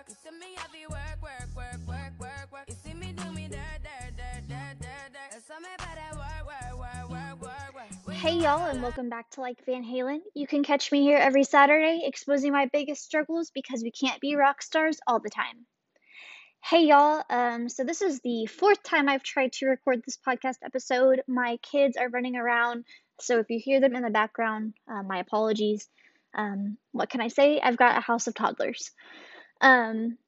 work. You see me work, work, work, work, work, work. You see me do me dirt, dirt, dirt, dirt, dirt, dirt. And so me better work, work, work, work, work, work. Hey y'all, and welcome back to Like Van Halen. You can catch me here every Saturday exposing my biggest struggles because we can't be rock stars all the time. Hey y'all, um, so this is the fourth time I've tried to record this podcast episode. My kids are running around, so if you hear them in the background, uh, my apologies. Um, what can I say? I've got a house of toddlers. Um,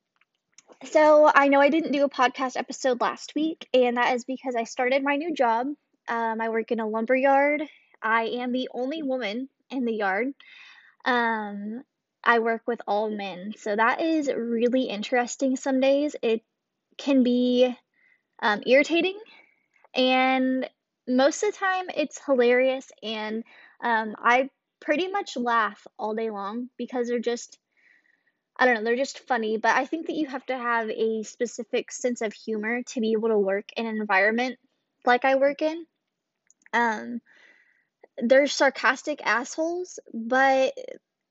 so I know I didn't do a podcast episode last week, and that is because I started my new job. Um, I work in a lumber yard. I am the only woman in the yard. Um, I work with all men, so that is really interesting some days. It can be um, irritating, and most of the time it's hilarious, and um, I pretty much laugh all day long because they're just I don't know, they're just funny, but I think that you have to have a specific sense of humor to be able to work in an environment like I work in. Um, they're sarcastic assholes, but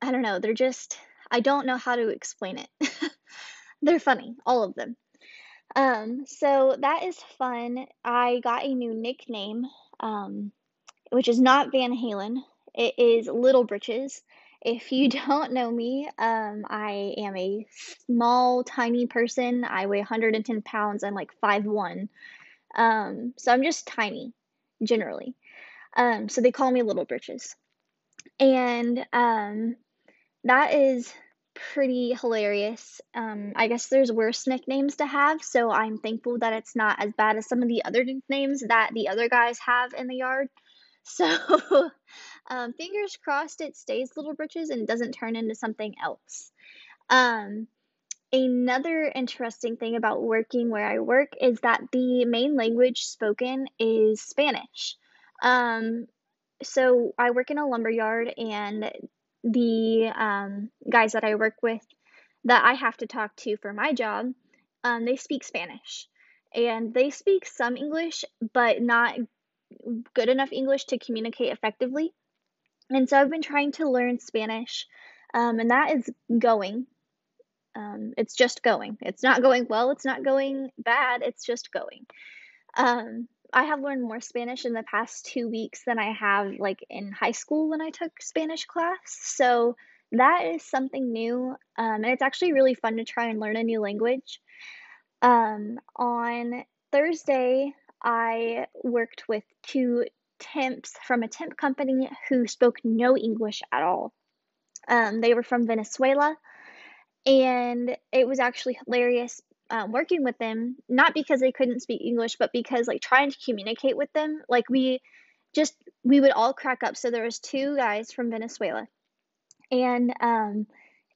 I don't know, they're just, I don't know how to explain it. They're funny, all of them. Um, so that is fun. I got a new nickname, um, which is not Van Halen. It is Little Britches. If you don't know me, um, I am a small, tiny person. I weigh 110 pounds. I'm like 5'1". Um, so I'm just tiny, generally. Um, so they call me Little Britches. And um, that is pretty hilarious. Um, I guess there's worse nicknames to have, so I'm thankful that it's not as bad as some of the other nicknames that the other guys have in the yard. So, um, fingers crossed it stays Little Britches and doesn't turn into something else. Um, another interesting thing about working where I work is that the main language spoken is Spanish. Um, so I work in a lumber yard, and the um, guys that I work with that I have to talk to for my job, um, they speak Spanish. And they speak some English, but not good enough English to communicate effectively. And so I've been trying to learn Spanish, um, and that is going. Um, it's just going. It's not going well, it's not going bad, it's just going. Um, I have learned more Spanish in the past two weeks than I have like in high school when I took Spanish class. So that is something new. Um, and it's actually really fun to try and learn a new language. Um, on Thursday, I worked with two temps from a temp company who spoke no English at all. Um, they were from Venezuela, and it was actually hilarious um, working with them. Not because they couldn't speak English, but because like trying to communicate with them, like we just we would all crack up. So there was two guys from Venezuela, and um,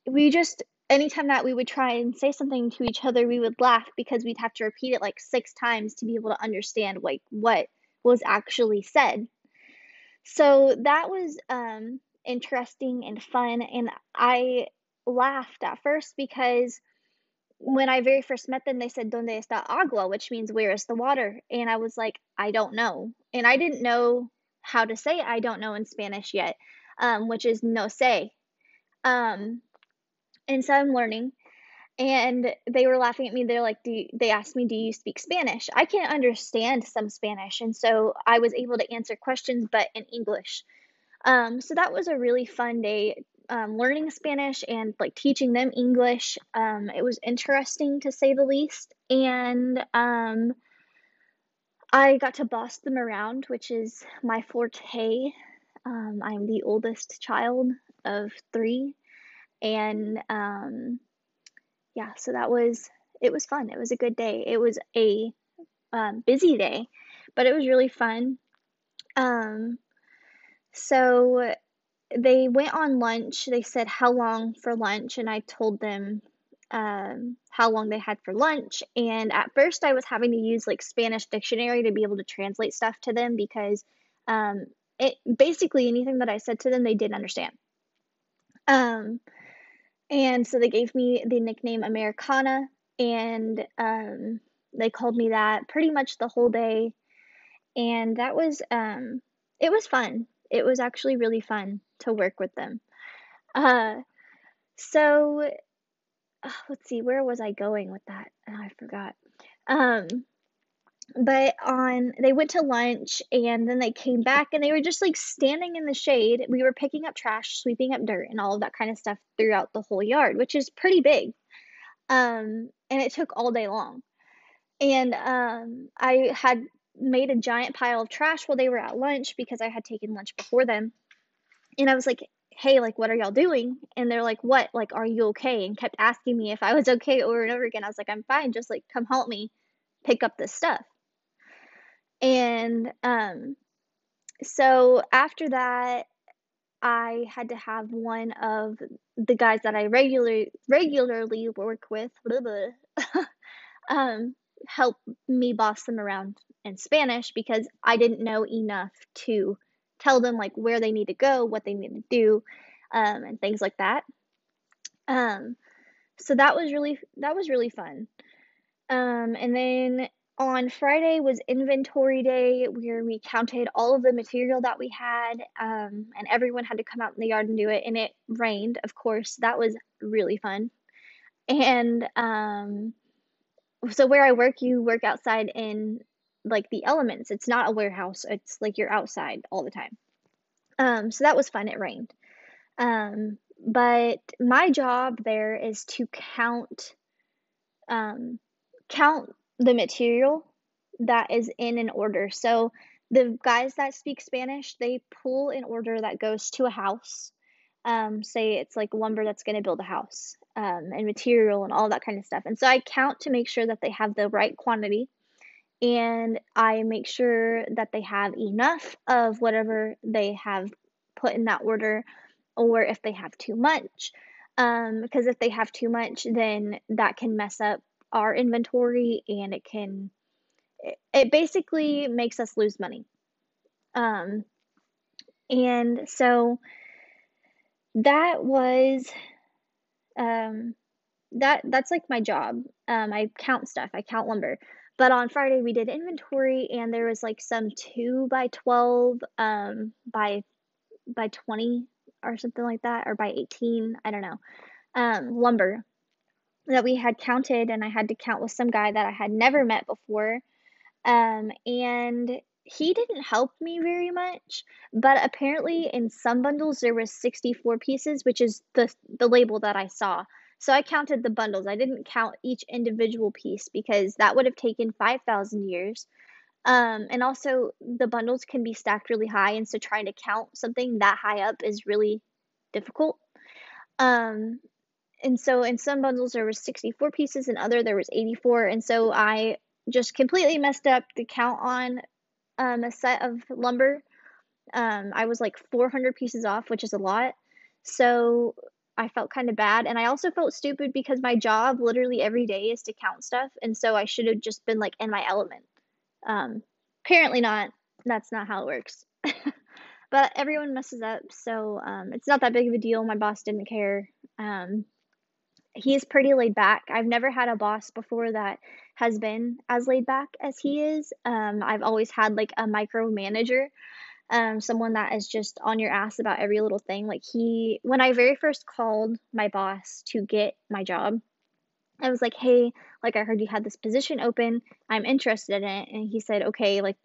we just anytime that we would try and say something to each other, we would laugh because we'd have to repeat it like six times to be able to understand like what was actually said. So that was um, interesting and fun, and I laughed at first because when I very first met them, they said "Donde está agua?" which means where is the water, and I was like, I don't know, and I didn't know how to say I don't know in Spanish yet, um, which is no sé. Um, and so I'm learning, and they were laughing at me. They're like, do you, they asked me, "Do you speak Spanish?" I can understand some Spanish, and so I was able to answer questions, but in English. Um, so that was a really fun day, um, learning Spanish and like teaching them English. Um, it was interesting to say the least, and um, I got to boss them around, which is my forte. Um, I'm the oldest child of three, and um, yeah, so that was it was fun. It was a good day. It was a um, busy day, but it was really fun. Um, so they went on lunch. They said how long for lunch, and I told them um, how long they had for lunch. And at first, I was having to use like Spanish dictionary to be able to translate stuff to them because um, it basically anything that I said to them they didn't understand. Um, and so they gave me the nickname Americana, and um, they called me that pretty much the whole day. And that was um, it was fun. It was actually really fun to work with them. Uh, so let's see, where was I going with that? Oh, I forgot. Um, but on they went to lunch and then they came back and they were just like standing in the shade. We were picking up trash, sweeping up dirt, and all of that kind of stuff throughout the whole yard, which is pretty big. Um, and it took all day long. And um, I had made a giant pile of trash while they were at lunch because I had taken lunch before them. And I was like, hey, like, what are y'all doing? And they're like, what? Like, are you okay? And kept asking me if I was okay over and over again. I was like, I'm fine. Just like, come help me pick up this stuff. And um, so after that, I had to have one of the guys that I regularly regularly work with blah, blah, um, help me boss them around in Spanish because I didn't know enough to tell them like where they need to go, what they need to do, um, and things like that. Um, so that was really that was really fun. Um, and then on Friday was inventory day where we counted all of the material that we had, um, and everyone had to come out in the yard and do it. And it rained, of course. That was really fun. And um, so where I work, you work outside in like the elements. It's not a warehouse. It's like you're outside all the time. Um, so that was fun. It rained. Um, but my job there is to count um, count the material that is in an order. So the guys that speak Spanish, they pull an order that goes to a house. Um, say it's like lumber that's going to build a house um, and material and all that kind of stuff. And so I count to make sure that they have the right quantity and I make sure that they have enough of whatever they have put in that order or if they have too much. Um, because if they have too much, then that can mess up our inventory and it can it basically makes us lose money. Um and so that was um that that's like my job. Um i count stuff i count lumber. But on friday we did inventory and there was like some 2 by 12 um by by 20 or something like that or by 18 i don't know um lumber that we had counted, and I had to count with some guy that I had never met before. Um, and he didn't help me very much, but apparently in some bundles there was 64 pieces, which is the the label that I saw. So I counted the bundles. I didn't count each individual piece because that would have taken 5,000 years. Um, and also the bundles can be stacked really high, and so trying to count something that high up is really difficult. Um, and so in some bundles there was 64 pieces and other there was 84 and so i just completely messed up the count on um, a set of lumber. Um, i was like 400 pieces off which is a lot. So i felt kind of bad and i also felt stupid because my job literally every day is to count stuff and so i should have just been like in my element. Um, apparently not. That's not how it works. But everyone messes up so um, it's not that big of a deal. My boss didn't care. Um, he's pretty laid back. I've never had a boss before that has been as laid back as he is. Um, I've always had like a micromanager, um, someone that is just on your ass about every little thing. Like he, when I very first called my boss to get my job, I was like, hey, like I heard you had this position open. I'm interested in it. And he said, okay, like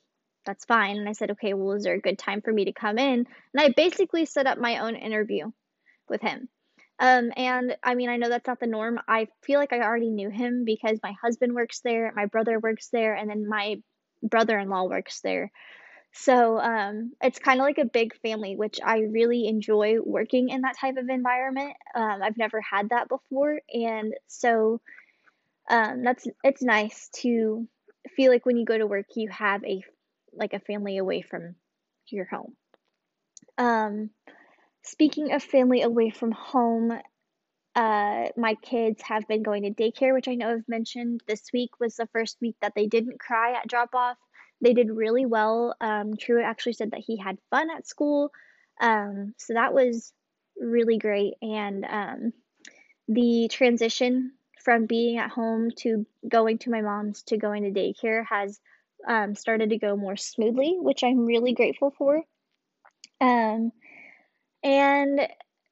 that's fine. And I said, okay, well, is there a good time for me to come in? And I basically set up my own interview with him. Um, and I mean, I know that's not the norm. I feel like I already knew him because my husband works there, my brother works there, and then my brother in law works there. So um, it's kind of like a big family, which I really enjoy working in that type of environment. Um, I've never had that before, and so um, that's it's nice to feel like when you go to work, you have a like a family away from your home. Um, Speaking of family away from home, uh, my kids have been going to daycare, which I know I've mentioned. This week was the first week that they didn't cry at drop off. They did really well. Um, True actually said that he had fun at school. Um, so that was really great. And um, the transition from being at home to going to my mom's to going to daycare has um, started to go more smoothly, which I'm really grateful for. Um, and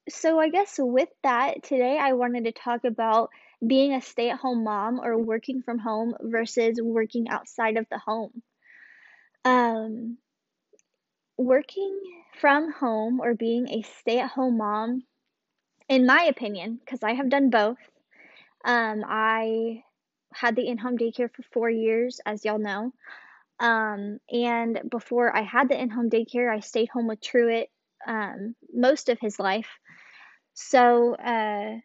so I guess with that, today I wanted to talk about being a stay-at-home mom or working from home versus working outside of the home. Um, working from home or being a stay-at-home mom, in my opinion, because I have done both, um, I had the in-home daycare for four years, as y'all know. Um, and before I had the in-home daycare, I stayed home with Truett um, most of his life. So uh,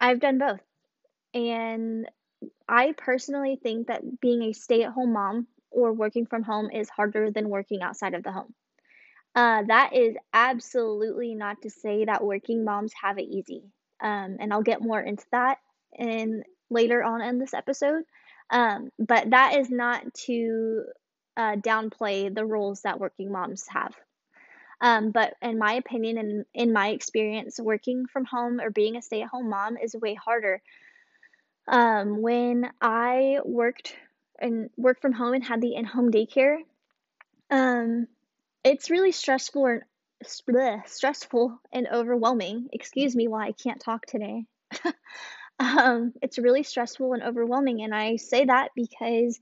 I've done both. And I personally think that being a stay at home mom or working from home is harder than working outside of the home. Uh, that is absolutely not to say that working moms have it easy. Um, and I'll get more into that in later on in this episode. Um, but that is not to uh, downplay the roles that working moms have. Um, but in my opinion and in my experience, working from home or being a stay at home mom is way harder. Um, when I worked and worked from home and had the in home daycare, um, it's really stressful or bleh, stressful and overwhelming. Excuse me while I can't talk today. um, it's really stressful and overwhelming, and I say that because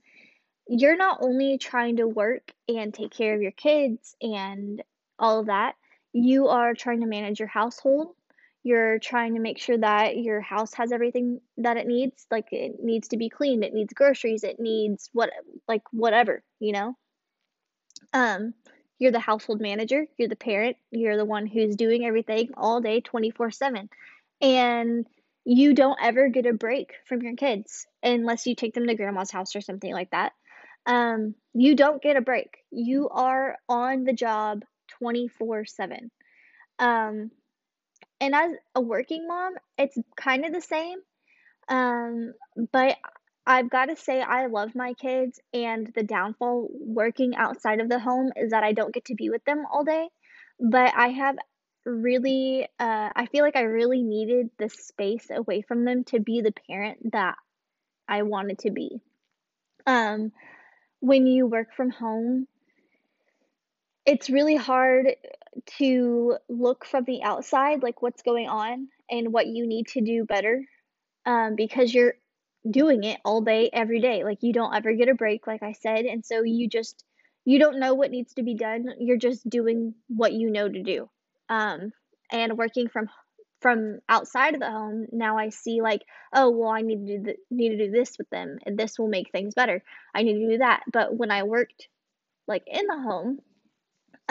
you're not only trying to work and take care of your kids and all of that, you are trying to manage your household. You're trying to make sure that your house has everything that it needs. Like it needs to be cleaned, it needs groceries, it needs what like whatever, you know? Um, you're the household manager, you're the parent, you're the one who's doing everything all day 24/7. And you don't ever get a break from your kids unless you take them to grandma's house or something like that. Um, you don't get a break. You are on the job 24 7. Um, and as a working mom, it's kind of the same. Um, but I've got to say, I love my kids, and the downfall working outside of the home is that I don't get to be with them all day. But I have really, uh, I feel like I really needed the space away from them to be the parent that I wanted to be. Um, when you work from home, it's really hard to look from the outside, like what's going on and what you need to do better, um, because you're doing it all day, every day. Like you don't ever get a break, like I said, and so you just you don't know what needs to be done. You're just doing what you know to do. Um, and working from from outside of the home, now I see like, oh well, I need to do the, need to do this with them, and this will make things better. I need to do that. But when I worked like in the home,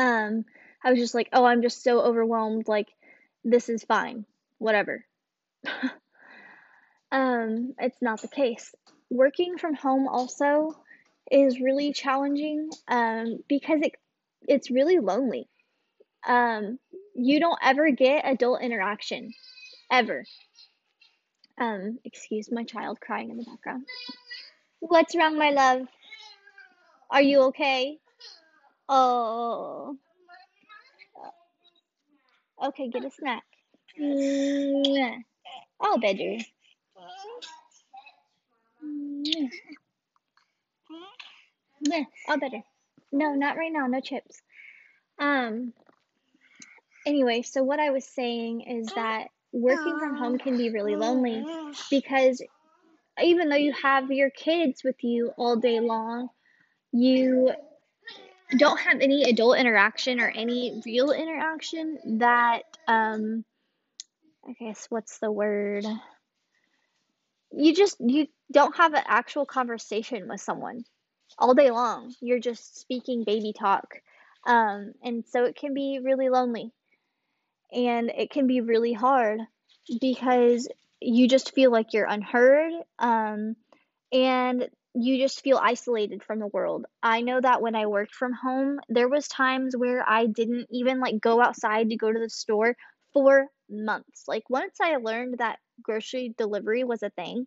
um, I was just like, oh, I'm just so overwhelmed. Like, this is fine, whatever. um, it's not the case. Working from home also is really challenging um, because it it's really lonely. Um, you don't ever get adult interaction, ever. Um, excuse my child crying in the background. What's wrong, my love? Are you okay? Oh. Okay, get a snack. Oh, better. Oh, better. No, not right now. No chips. Um. Anyway, so what I was saying is that working from home can be really lonely because even though you have your kids with you all day long, you don't have any adult interaction or any real interaction that um I guess what's the word? You just you don't have an actual conversation with someone all day long. You're just speaking baby talk. Um and so it can be really lonely. And it can be really hard because you just feel like you're unheard um and you just feel isolated from the world. I know that when I worked from home, there was times where I didn't even like go outside to go to the store for months. Like once I learned that grocery delivery was a thing,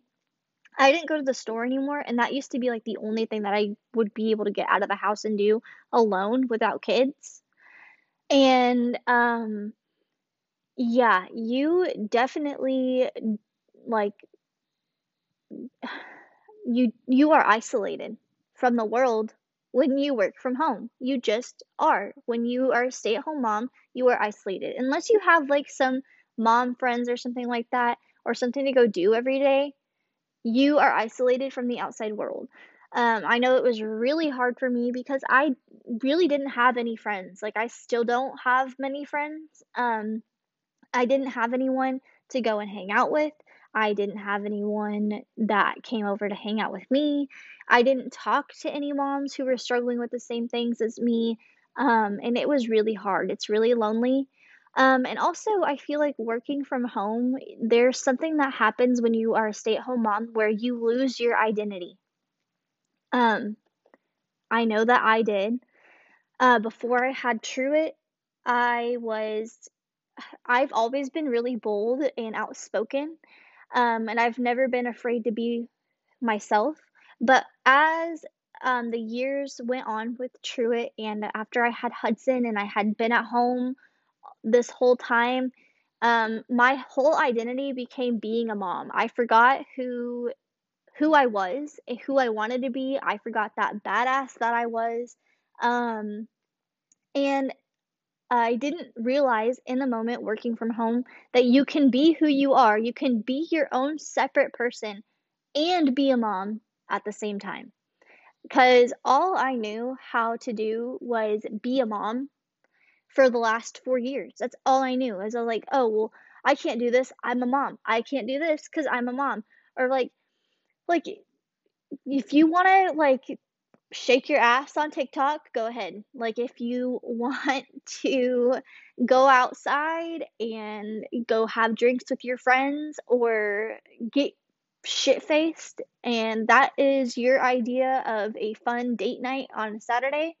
I didn't go to the store anymore and that used to be like the only thing that I would be able to get out of the house and do alone without kids. And um yeah, you definitely like you you are isolated from the world when you work from home. You just are. When you are a stay-at-home mom, you are isolated. Unless you have like some mom friends or something like that, or something to go do every day, you are isolated from the outside world. Um, I know it was really hard for me because I really didn't have any friends. Like, I still don't have many friends. Um, I didn't have anyone to go and hang out with. I didn't have anyone that came over to hang out with me. I didn't talk to any moms who were struggling with the same things as me. Um, and it was really hard. It's really lonely. Um, and also, I feel like working from home, there's something that happens when you are a stay at home mom where you lose your identity. Um, I know that I did. Uh, before I had Truett, I was, I've always been really bold and outspoken. Um, and I've never been afraid to be myself. But as um, the years went on with Truett, and after I had Hudson and I had been at home this whole time, um, my whole identity became being a mom. I forgot who who I was, who I wanted to be. I forgot that badass that I was. Um, and I didn't realize in the moment working from home that you can be who you are. You can be your own separate person and be a mom at the same time. Because all I knew how to do was be a mom for the last four years. That's all I knew. As I was like, oh, well, I can't do this. I'm a mom. I can't do this because I'm a mom. Or like, like if you want to like shake your ass on TikTok, go ahead. Like if you want to go outside and go have drinks with your friends or get shit faced and that is your idea of a fun date night on Saturday,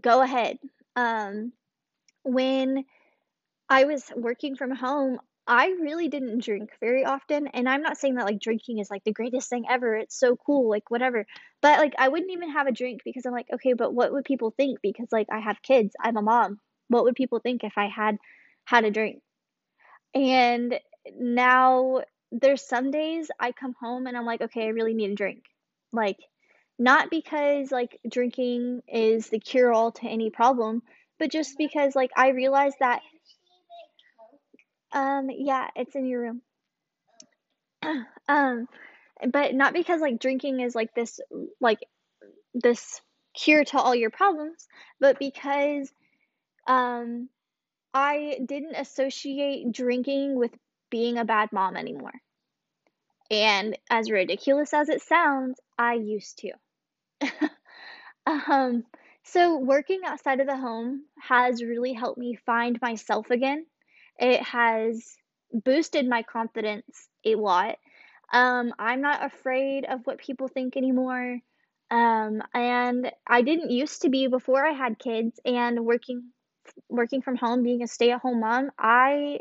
go ahead. Um when I was working from home, I really didn't drink very often, and I'm not saying that like drinking is like the greatest thing ever. It's so cool, like whatever. But like I wouldn't even have a drink because I'm like, okay, but what would people think? Because like I have kids, I'm a mom. What would people think if I had had a drink? And now there's some days I come home and I'm like, okay, I really need a drink. Like not because like drinking is the cure all to any problem, but just because like I realize that um, yeah, it's in your room. um, but not because like drinking is like this like this cure to all your problems, but because um I didn't associate drinking with being a bad mom anymore. And as ridiculous as it sounds, I used to. um so working outside of the home has really helped me find myself again it has boosted my confidence a lot. Um, I'm not afraid of what people think anymore. Um, and I didn't used to be before I had kids and working working from home, being a stay-at-home mom, I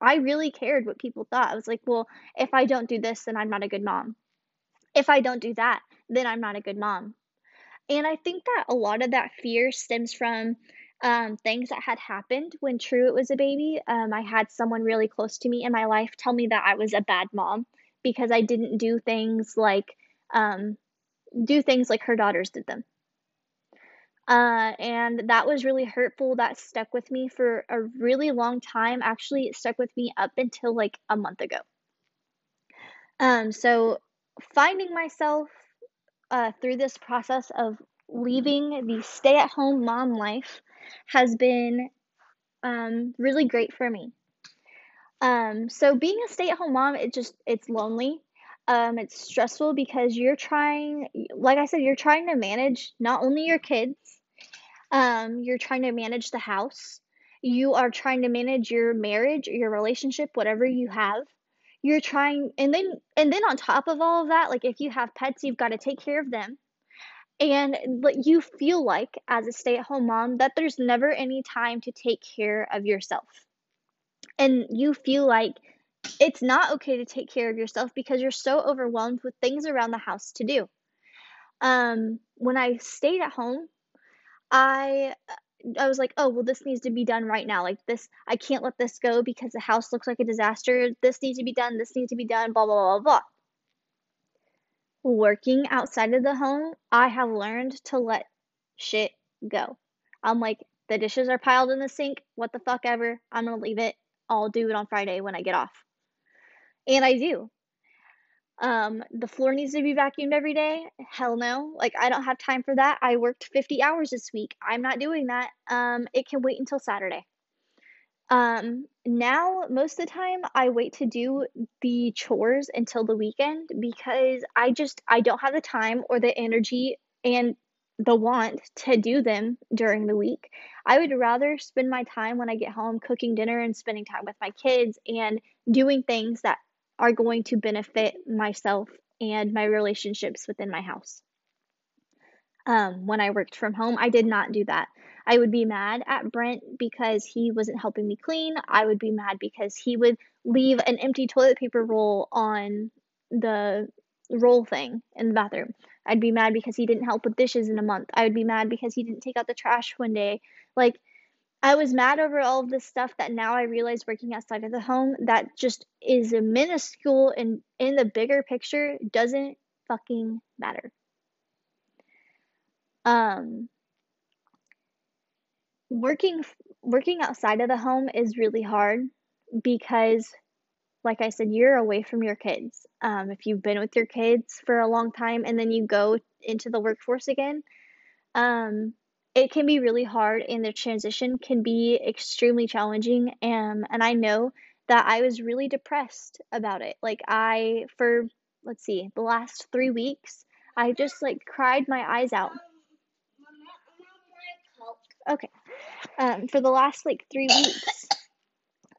I really cared what people thought. I was like, well, if I don't do this, then I'm not a good mom. If I don't do that, then I'm not a good mom. And I think that a lot of that fear stems from um, things that had happened when Truett was a baby. Um, I had someone really close to me in my life tell me that I was a bad mom because I didn't do things like um, do things like her daughters did them. Uh, and that was really hurtful. That stuck with me for a really long time. Actually, it stuck with me up until like a month ago. Um, so finding myself uh, through this process of leaving the stay at home mom life has been um, really great for me. Um, so being a stay-at-home mom, it just it's lonely. Um, it's stressful because you're trying, like I said, you're trying to manage not only your kids, um, you're trying to manage the house, you are trying to manage your marriage, your relationship, whatever you have. You're trying, and then and then on top of all of that, like if you have pets, you've got to take care of them and you feel like as a stay-at-home mom that there's never any time to take care of yourself. And you feel like it's not okay to take care of yourself because you're so overwhelmed with things around the house to do. Um when i stayed at home i i was like oh well this needs to be done right now. Like this i can't let this go because the house looks like a disaster. This needs to be done. This needs to be done. Blah blah blah blah working outside of the home, I have learned to let shit go. I'm like, the dishes are piled in the sink, what the fuck ever, I'm gonna leave it I'll do it on Friday when I get off. And I do. Um, the floor needs to be vacuumed every day. Hell no. Like I don't have time for that. I worked 50 hours this week. I'm not doing that. Um, it can wait until Saturday. Um, now most of the time I wait to do the chores until the weekend because I just I don't have the time or the energy and the want to do them during the week. I would rather spend my time when I get home cooking dinner and spending time with my kids and doing things that are going to benefit myself and my relationships within my house. Um, when I worked from home, I did not do that. I would be mad at Brent because he wasn't helping me clean. I would be mad because he would leave an empty toilet paper roll on the roll thing in the bathroom. I'd be mad because he didn't help with dishes in a month. I would be mad because he didn't take out the trash one day. Like, I was mad over all of this stuff that now I realize working outside of the home that just is a minuscule and in the bigger picture doesn't fucking matter. Um working working outside of the home is really hard because like I said, you're away from your kids. Um, if you've been with your kids for a long time and then you go into the workforce again, um, it can be really hard and the transition can be extremely challenging. Um, and I know that I was really depressed about it. Like, I, for, let's see, the last three weeks, I just like cried my eyes out. Okay. Um, for the last like three weeks,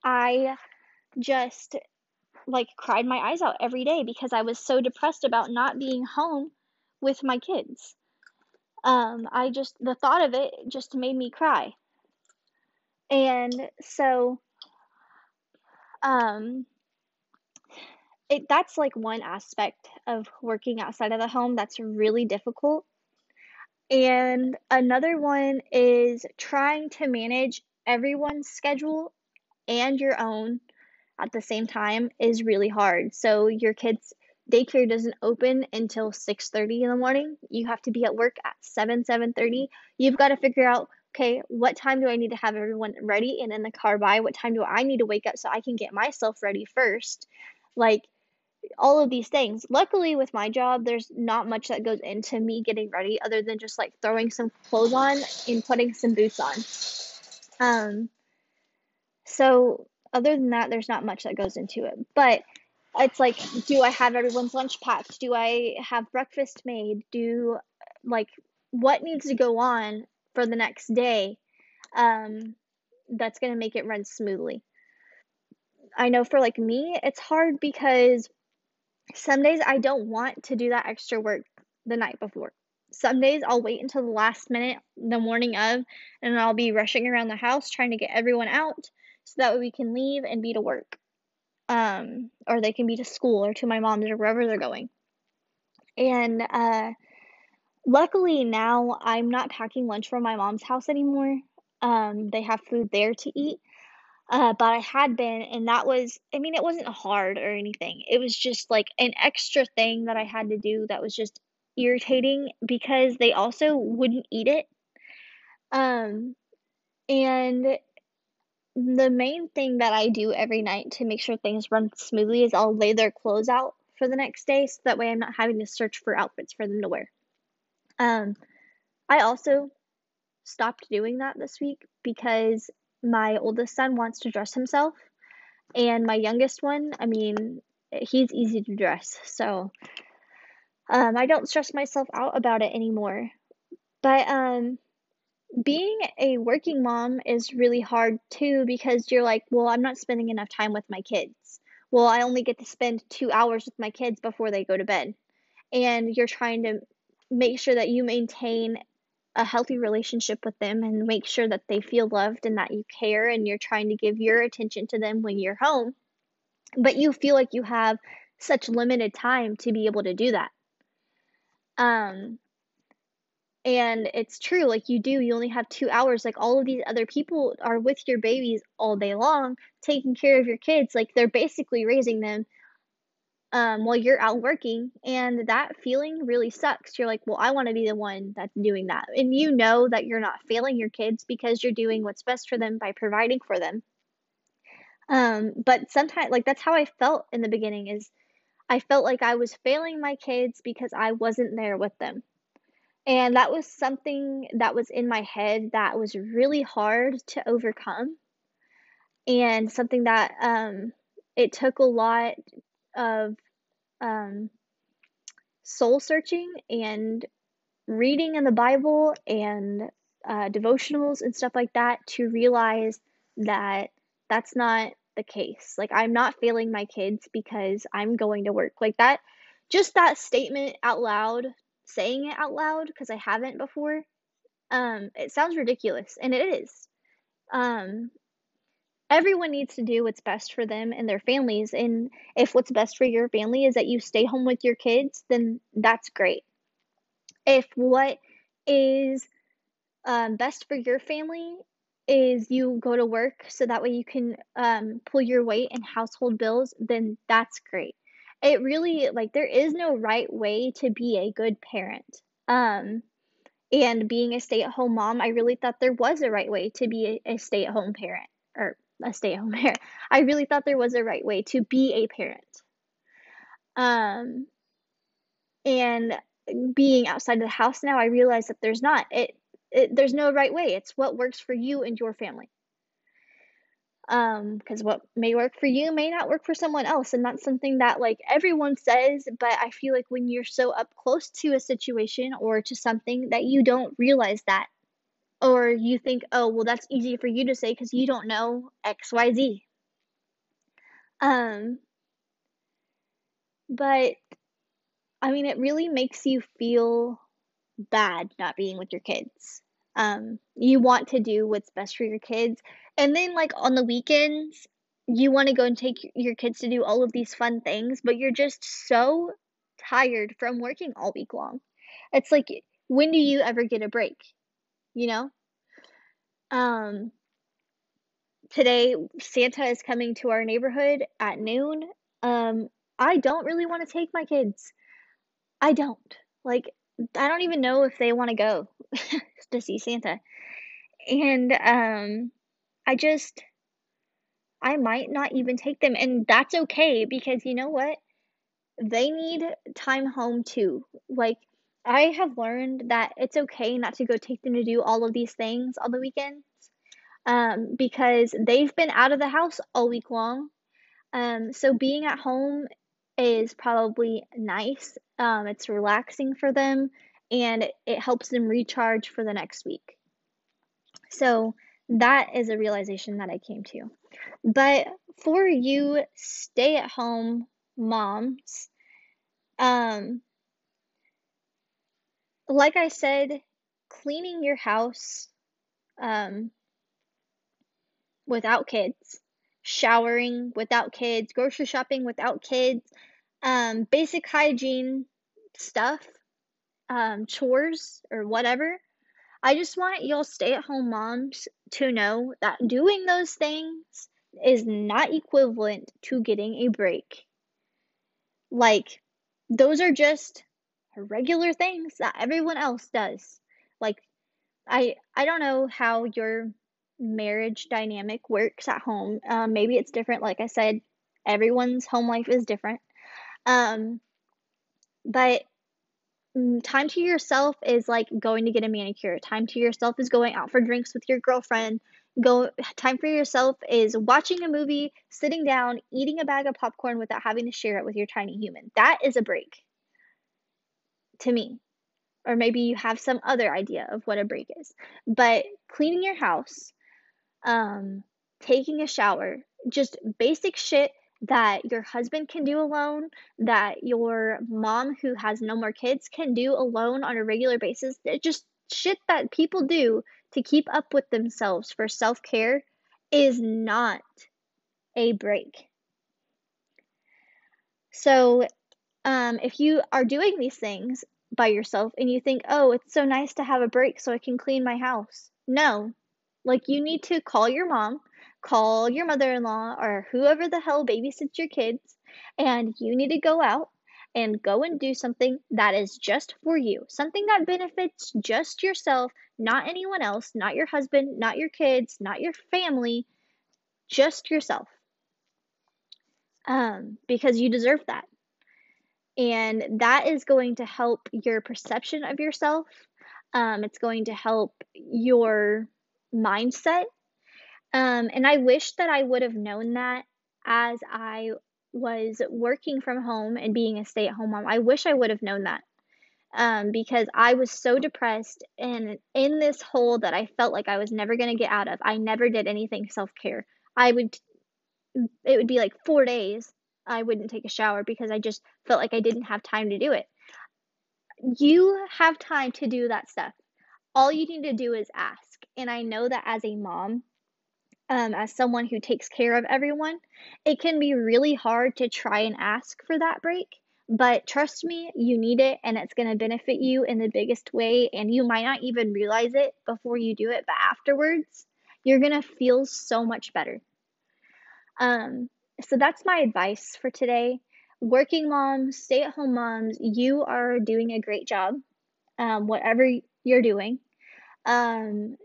I just like cried my eyes out every day because I was so depressed about not being home with my kids. Um, I just, the thought of it just made me cry. And so, um, it, that's like one aspect of working outside of the home that's really difficult. And another one is trying to manage everyone's schedule and your own at the same time is really hard. So your kids daycare doesn't open until 6:30 in the morning. You have to be at work at 7 7:30. You've got to figure out okay, what time do I need to have everyone ready and in the car by? What time do I need to wake up so I can get myself ready first? Like all of these things. Luckily, with my job, there's not much that goes into me getting ready other than just like throwing some clothes on and putting some boots on. Um, so other than that, there's not much that goes into it. But it's like, do I have everyone's lunch packed? Do I have breakfast made? Do like what needs to go on for the next day? Um, that's gonna make it run smoothly. I know for like me, it's hard because some days I don't want to do that extra work the night before. Some days I'll wait until the last minute, the morning of, and I'll be rushing around the house trying to get everyone out so that way we can leave and be to work. Um, or they can be to school or to my mom's or wherever they're going. And uh, luckily now I'm not packing lunch from my mom's house anymore. Um, they have food there to eat. Uh, but I had been, and that was, I mean, it wasn't hard or anything. It was just like an extra thing that I had to do that was just irritating because they also wouldn't eat it. Um, and the main thing that I do every night to make sure things run smoothly is I'll lay their clothes out for the next day so that way I'm not having to search for outfits for them to wear. Um, I also stopped doing that this week because my oldest son wants to dress himself and my youngest one, I mean, he's easy to dress. So um, I don't stress myself out about it anymore. But um, being a working mom is really hard too because you're like, well, I'm not spending enough time with my kids. Well, I only get to spend two hours with my kids before they go to bed. And you're trying to make sure that you maintain a healthy relationship with them and make sure that they feel loved and that you care and you're trying to give your attention to them when you're home. But you feel like you have such limited time to be able to do that. Um, and it's true, like you do, you only have two hours. Like all of these other people are with your babies all day long, taking care of your kids. Like they're basically raising them um, while you're out working. And that feeling really sucks. You're like, well, I want to be the one that's doing that. And you know that you're not failing your kids because you're doing what's best for them by providing for them. Um, but sometimes, like, that's how I felt in the beginning is I felt like I was failing my kids because I wasn't there with them. And that was something that was in my head that was really hard to overcome and something that um, it took a lot of um, soul searching and reading in the Bible and uh, devotionals and stuff like that to realize that that's not the case. Like, I'm not failing my kids because I'm going to work. Like, that, just that statement out loud, saying it out loud, because I haven't before, um, it sounds ridiculous, and it is. Um, everyone needs to do what's best for them and their families. And if what's best for your family is that you stay home with your kids, then that's great. If what is um, best for your family is you go to work so that way you can um, pull your weight in household bills, then that's great. It really, like, there is no right way to be a good parent. Um, and being a stay at home mom, I really thought there was a right way to be a, a stay at home parent or a stay at home parent. I really thought there was a right way to be a parent. Um, and being outside of the house now, I realize that there's not. It it, there's no right way. It's what works for you and your family. Um, because what may work for you may not work for someone else, and that's something that like everyone says, but I feel like when you're so up close to a situation or to something that you don't realize that, or you think, oh, well, that's easy for you to say because you don't know X, Y, Z. Um, but I mean, it really makes you feel bad not being with your kids. Um, you want to do what's best for your kids. And then, like, on the weekends, you want to go and take your kids to do all of these fun things, but you're just so tired from working all week long. It's like, when do you ever get a break? You know? Um, today, Santa is coming to our neighborhood at noon. Um, I don't really want to take my kids. I don't. Like, I don't even know if they want to go to see Santa. And um I just I might not even take them and that's okay because you know what? They need time home too. Like I have learned that it's okay not to go take them to do all of these things on the weekends. Um, because they've been out of the house all week long. Um, so being at home is probably nice. Um, it's relaxing for them and it helps them recharge for the next week. So that is a realization that I came to. But for you stay at home moms, um, like I said, cleaning your house um, without kids, showering without kids, grocery shopping without kids, um, basic hygiene stuff um, chores or whatever. I just want y'all stay at home moms to know that doing those things is not equivalent to getting a break. Like, those are just regular things that everyone else does. Like, I I don't know how your marriage dynamic works at home. Um, maybe it's different. Like I said, everyone's home life is different. Um, but Mm, time to yourself is like going to get a manicure. Time to yourself is going out for drinks with your girlfriend. Go time for yourself is watching a movie, sitting down, eating a bag of popcorn without having to share it with your tiny human. That is a break. To me. Or maybe you have some other idea of what a break is. But cleaning your house, um, taking a shower, just basic shit that your husband can do alone, that your mom who has no more kids can do alone on a regular basis. It's just shit that people do to keep up with themselves for self care is not a break. So, um, if you are doing these things by yourself and you think, oh, it's so nice to have a break so I can clean my house, no. Like, you need to call your mom call your mother in law or whoever the hell babysits your kids, and you need to go out and go and do something that is just for you. Something that benefits just yourself, not anyone else, not your husband, not your kids, not your family, just yourself. um, because you deserve that. And that is going to help your perception of yourself. Um, it's going to help your mindset. Um, and I wish that I would have known that as I was working from home and being a stay at home mom. I wish I would have known that um, because I was so depressed and in this hole that I felt like I was never going to get out of. I never did anything self care. I would, it would be like four days I wouldn't take a shower because I just felt like I didn't have time to do it. You have time to do that stuff. All you need to do is ask. And I know that as a mom, um, as someone who takes care of everyone, it can be really hard to try and ask for that break. But trust me, you need it and it's going to benefit you in the biggest way. And you might not even realize it before you do it, but afterwards, you're going to feel so much better. Um, so that's my advice for today. Working moms, stay at home moms, you are doing a great job, um, whatever you're doing. Um,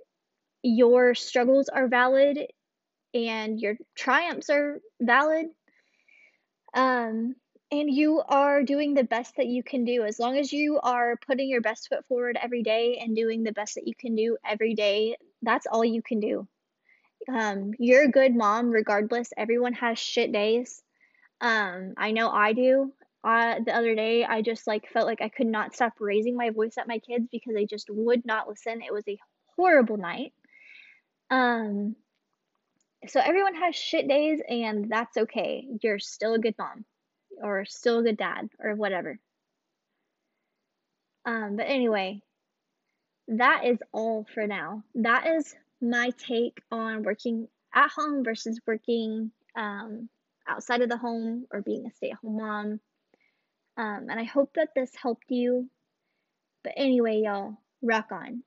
your struggles are valid and your triumphs are valid. Um, and you are doing the best that you can do. As long as you are putting your best foot forward every day and doing the best that you can do every day, that's all you can do. Um, you're a good mom regardless. Everyone has shit days. Um, I know I do. Uh, the other day, I just like felt like I could not stop raising my voice at my kids because they just would not listen. It was a horrible night. Um, so everyone has shit days, and that's okay. You're still a good mom, or still a good dad, or whatever. Um, but anyway, that is all for now. That is my take on working at home versus working um, outside of the home or being a stay at home mom. Um, and I hope that this helped you. But anyway, y'all, rock on.